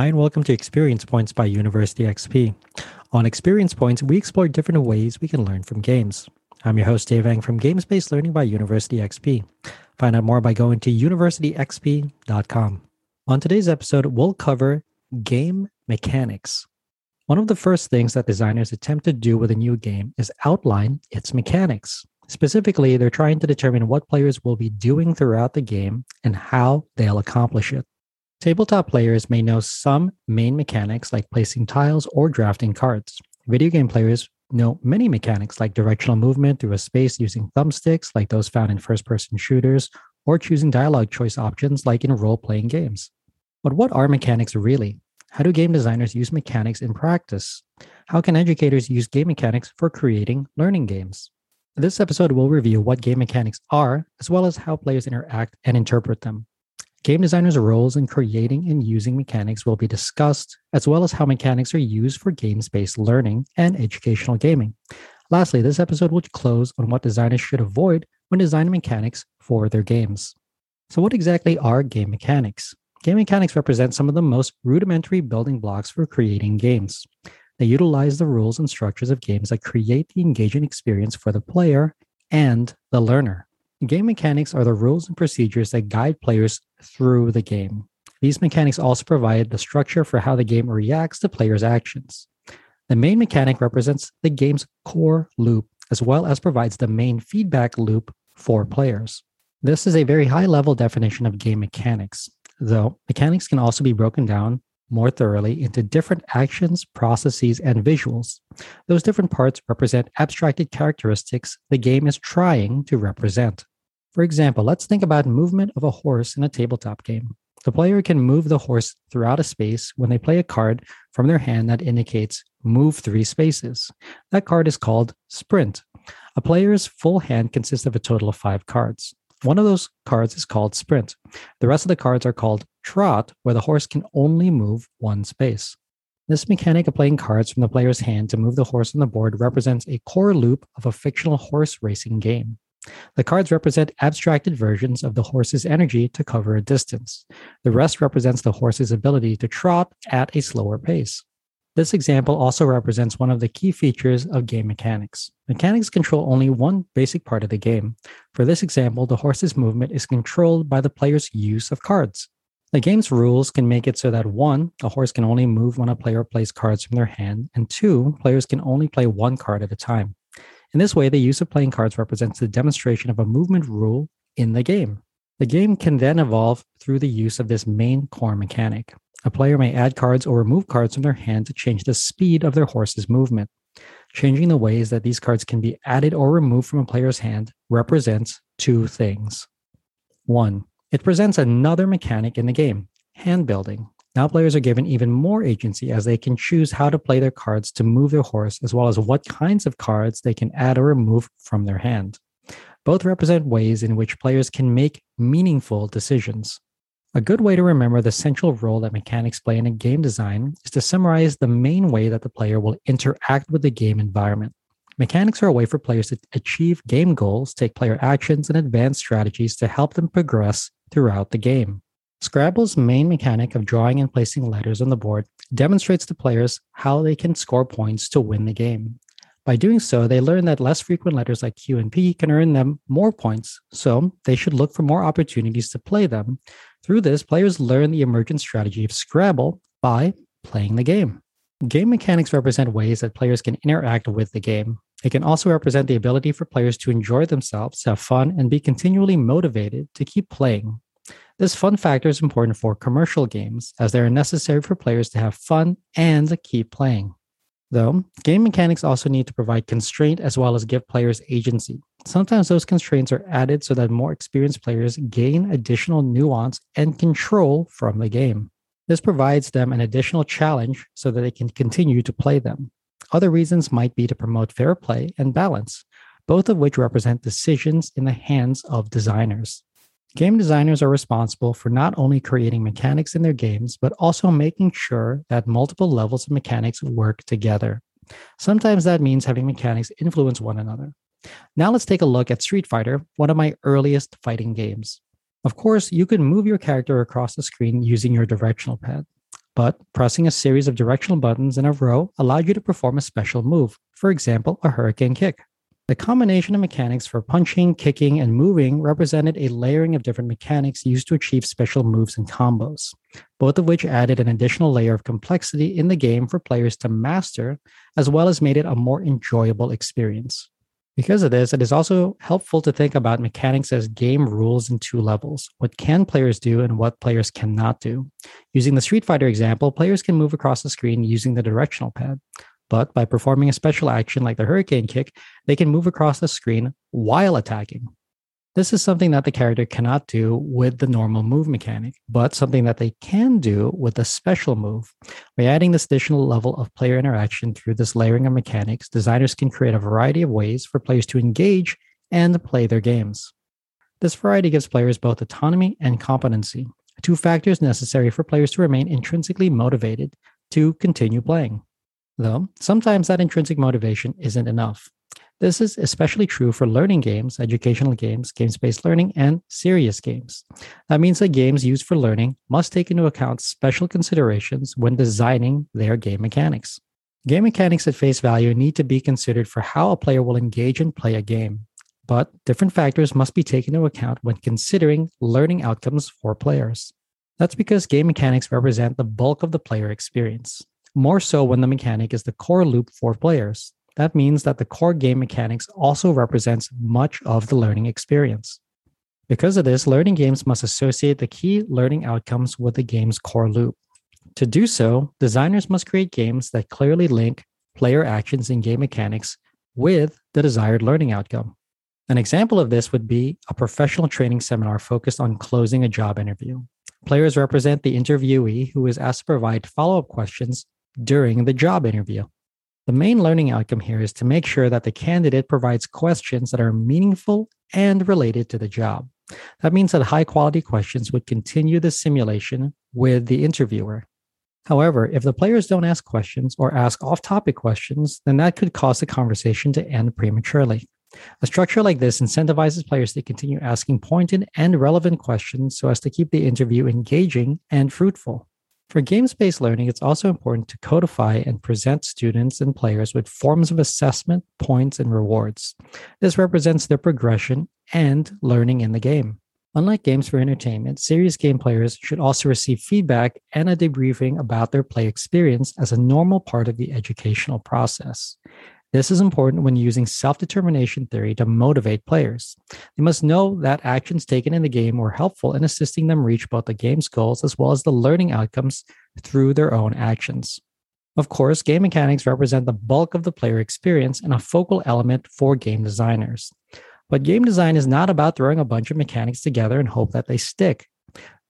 Hi, and welcome to Experience Points by University XP. On Experience Points, we explore different ways we can learn from games. I'm your host, Dave Eng from Games Based Learning by University XP. Find out more by going to universityxp.com. On today's episode, we'll cover game mechanics. One of the first things that designers attempt to do with a new game is outline its mechanics. Specifically, they're trying to determine what players will be doing throughout the game and how they'll accomplish it. Tabletop players may know some main mechanics like placing tiles or drafting cards. Video game players know many mechanics like directional movement through a space using thumbsticks like those found in first person shooters or choosing dialogue choice options like in role playing games. But what are mechanics really? How do game designers use mechanics in practice? How can educators use game mechanics for creating learning games? This episode will review what game mechanics are, as well as how players interact and interpret them. Game designers' roles in creating and using mechanics will be discussed, as well as how mechanics are used for games based learning and educational gaming. Lastly, this episode will close on what designers should avoid when designing mechanics for their games. So, what exactly are game mechanics? Game mechanics represent some of the most rudimentary building blocks for creating games. They utilize the rules and structures of games that create the engaging experience for the player and the learner. Game mechanics are the rules and procedures that guide players through the game. These mechanics also provide the structure for how the game reacts to players' actions. The main mechanic represents the game's core loop, as well as provides the main feedback loop for players. This is a very high level definition of game mechanics, though mechanics can also be broken down more thoroughly into different actions, processes, and visuals. Those different parts represent abstracted characteristics the game is trying to represent. For example, let's think about movement of a horse in a tabletop game. The player can move the horse throughout a space when they play a card from their hand that indicates move three spaces. That card is called sprint. A player's full hand consists of a total of five cards. One of those cards is called sprint. The rest of the cards are called trot, where the horse can only move one space. This mechanic of playing cards from the player's hand to move the horse on the board represents a core loop of a fictional horse racing game. The cards represent abstracted versions of the horse's energy to cover a distance. The rest represents the horse's ability to trot at a slower pace. This example also represents one of the key features of game mechanics. Mechanics control only one basic part of the game. For this example, the horse's movement is controlled by the player's use of cards. The game's rules can make it so that one, a horse can only move when a player plays cards from their hand, and two, players can only play one card at a time. In this way, the use of playing cards represents the demonstration of a movement rule in the game. The game can then evolve through the use of this main core mechanic. A player may add cards or remove cards from their hand to change the speed of their horse's movement. Changing the ways that these cards can be added or removed from a player's hand represents two things. One, it presents another mechanic in the game, hand building. Now players are given even more agency as they can choose how to play their cards to move their horse, as well as what kinds of cards they can add or remove from their hand. Both represent ways in which players can make meaningful decisions. A good way to remember the central role that mechanics play in a game design is to summarize the main way that the player will interact with the game environment. Mechanics are a way for players to achieve game goals, take player actions, and advance strategies to help them progress throughout the game. Scrabble's main mechanic of drawing and placing letters on the board demonstrates to players how they can score points to win the game. By doing so, they learn that less frequent letters like Q and P can earn them more points, so they should look for more opportunities to play them. Through this, players learn the emergent strategy of Scrabble by playing the game. Game mechanics represent ways that players can interact with the game. It can also represent the ability for players to enjoy themselves, have fun, and be continually motivated to keep playing. This fun factor is important for commercial games as they are necessary for players to have fun and keep playing. Though, game mechanics also need to provide constraint as well as give players agency. Sometimes those constraints are added so that more experienced players gain additional nuance and control from the game. This provides them an additional challenge so that they can continue to play them. Other reasons might be to promote fair play and balance, both of which represent decisions in the hands of designers. Game designers are responsible for not only creating mechanics in their games, but also making sure that multiple levels of mechanics work together. Sometimes that means having mechanics influence one another. Now let's take a look at Street Fighter, one of my earliest fighting games. Of course, you can move your character across the screen using your directional pad. but pressing a series of directional buttons in a row allowed you to perform a special move, for example, a hurricane kick. The combination of mechanics for punching, kicking, and moving represented a layering of different mechanics used to achieve special moves and combos, both of which added an additional layer of complexity in the game for players to master, as well as made it a more enjoyable experience. Because of this, it is also helpful to think about mechanics as game rules in two levels what can players do and what players cannot do. Using the Street Fighter example, players can move across the screen using the directional pad, but by performing a special action like the Hurricane Kick, they can move across the screen while attacking. This is something that the character cannot do with the normal move mechanic, but something that they can do with a special move. By adding this additional level of player interaction through this layering of mechanics, designers can create a variety of ways for players to engage and play their games. This variety gives players both autonomy and competency, two factors necessary for players to remain intrinsically motivated to continue playing. Though sometimes that intrinsic motivation isn't enough. This is especially true for learning games, educational games, games based learning, and serious games. That means that games used for learning must take into account special considerations when designing their game mechanics. Game mechanics at face value need to be considered for how a player will engage and play a game, but different factors must be taken into account when considering learning outcomes for players. That's because game mechanics represent the bulk of the player experience more so when the mechanic is the core loop for players. That means that the core game mechanics also represents much of the learning experience. Because of this, learning games must associate the key learning outcomes with the game's core loop. To do so, designers must create games that clearly link player actions and game mechanics with the desired learning outcome. An example of this would be a professional training seminar focused on closing a job interview. Players represent the interviewee who is asked to provide follow up questions during the job interview. The main learning outcome here is to make sure that the candidate provides questions that are meaningful and related to the job. That means that high quality questions would continue the simulation with the interviewer. However, if the players don't ask questions or ask off topic questions, then that could cause the conversation to end prematurely. A structure like this incentivizes players to continue asking pointed and relevant questions so as to keep the interview engaging and fruitful. For games based learning, it's also important to codify and present students and players with forms of assessment, points, and rewards. This represents their progression and learning in the game. Unlike games for entertainment, serious game players should also receive feedback and a debriefing about their play experience as a normal part of the educational process. This is important when using self determination theory to motivate players. They must know that actions taken in the game were helpful in assisting them reach both the game's goals as well as the learning outcomes through their own actions. Of course, game mechanics represent the bulk of the player experience and a focal element for game designers. But game design is not about throwing a bunch of mechanics together and hope that they stick.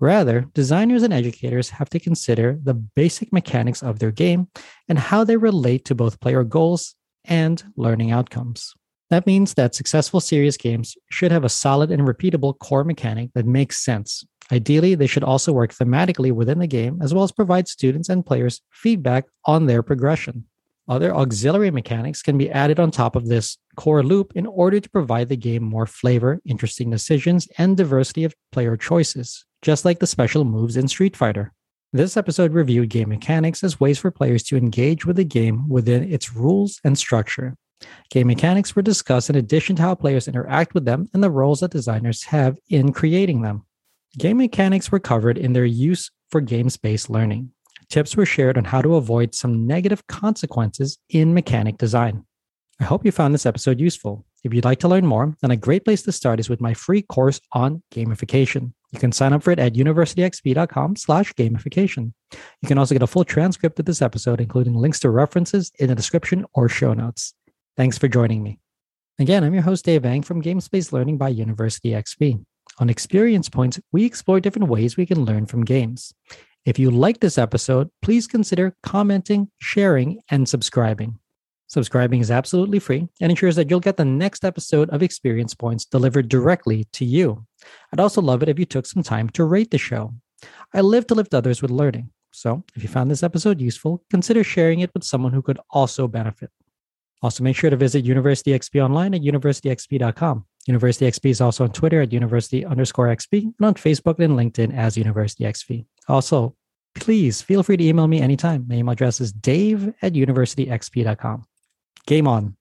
Rather, designers and educators have to consider the basic mechanics of their game and how they relate to both player goals and learning outcomes. That means that successful serious games should have a solid and repeatable core mechanic that makes sense. Ideally, they should also work thematically within the game, as well as provide students and players feedback on their progression. Other auxiliary mechanics can be added on top of this core loop in order to provide the game more flavor, interesting decisions, and diversity of player choices, just like the special moves in Street Fighter. This episode reviewed game mechanics as ways for players to engage with the game within its rules and structure. Game mechanics were discussed in addition to how players interact with them and the roles that designers have in creating them. Game mechanics were covered in their use for games based learning. Tips were shared on how to avoid some negative consequences in mechanic design. I hope you found this episode useful. If you'd like to learn more, then a great place to start is with my free course on gamification. You can sign up for it at universityxp.com slash gamification. You can also get a full transcript of this episode, including links to references in the description or show notes. Thanks for joining me. Again, I'm your host, Dave Eng from Games-Based Learning by University XP. On Experience Points, we explore different ways we can learn from games. If you like this episode, please consider commenting, sharing, and subscribing. Subscribing is absolutely free and ensures that you'll get the next episode of Experience Points delivered directly to you. I'd also love it if you took some time to rate the show. I live to lift others with learning. So if you found this episode useful, consider sharing it with someone who could also benefit. Also, make sure to visit University XP online at universityxp.com. University XP is also on Twitter at university underscore XP and on Facebook and LinkedIn as University XP. Also, please feel free to email me anytime. My email address is dave at universityxp.com. Game on.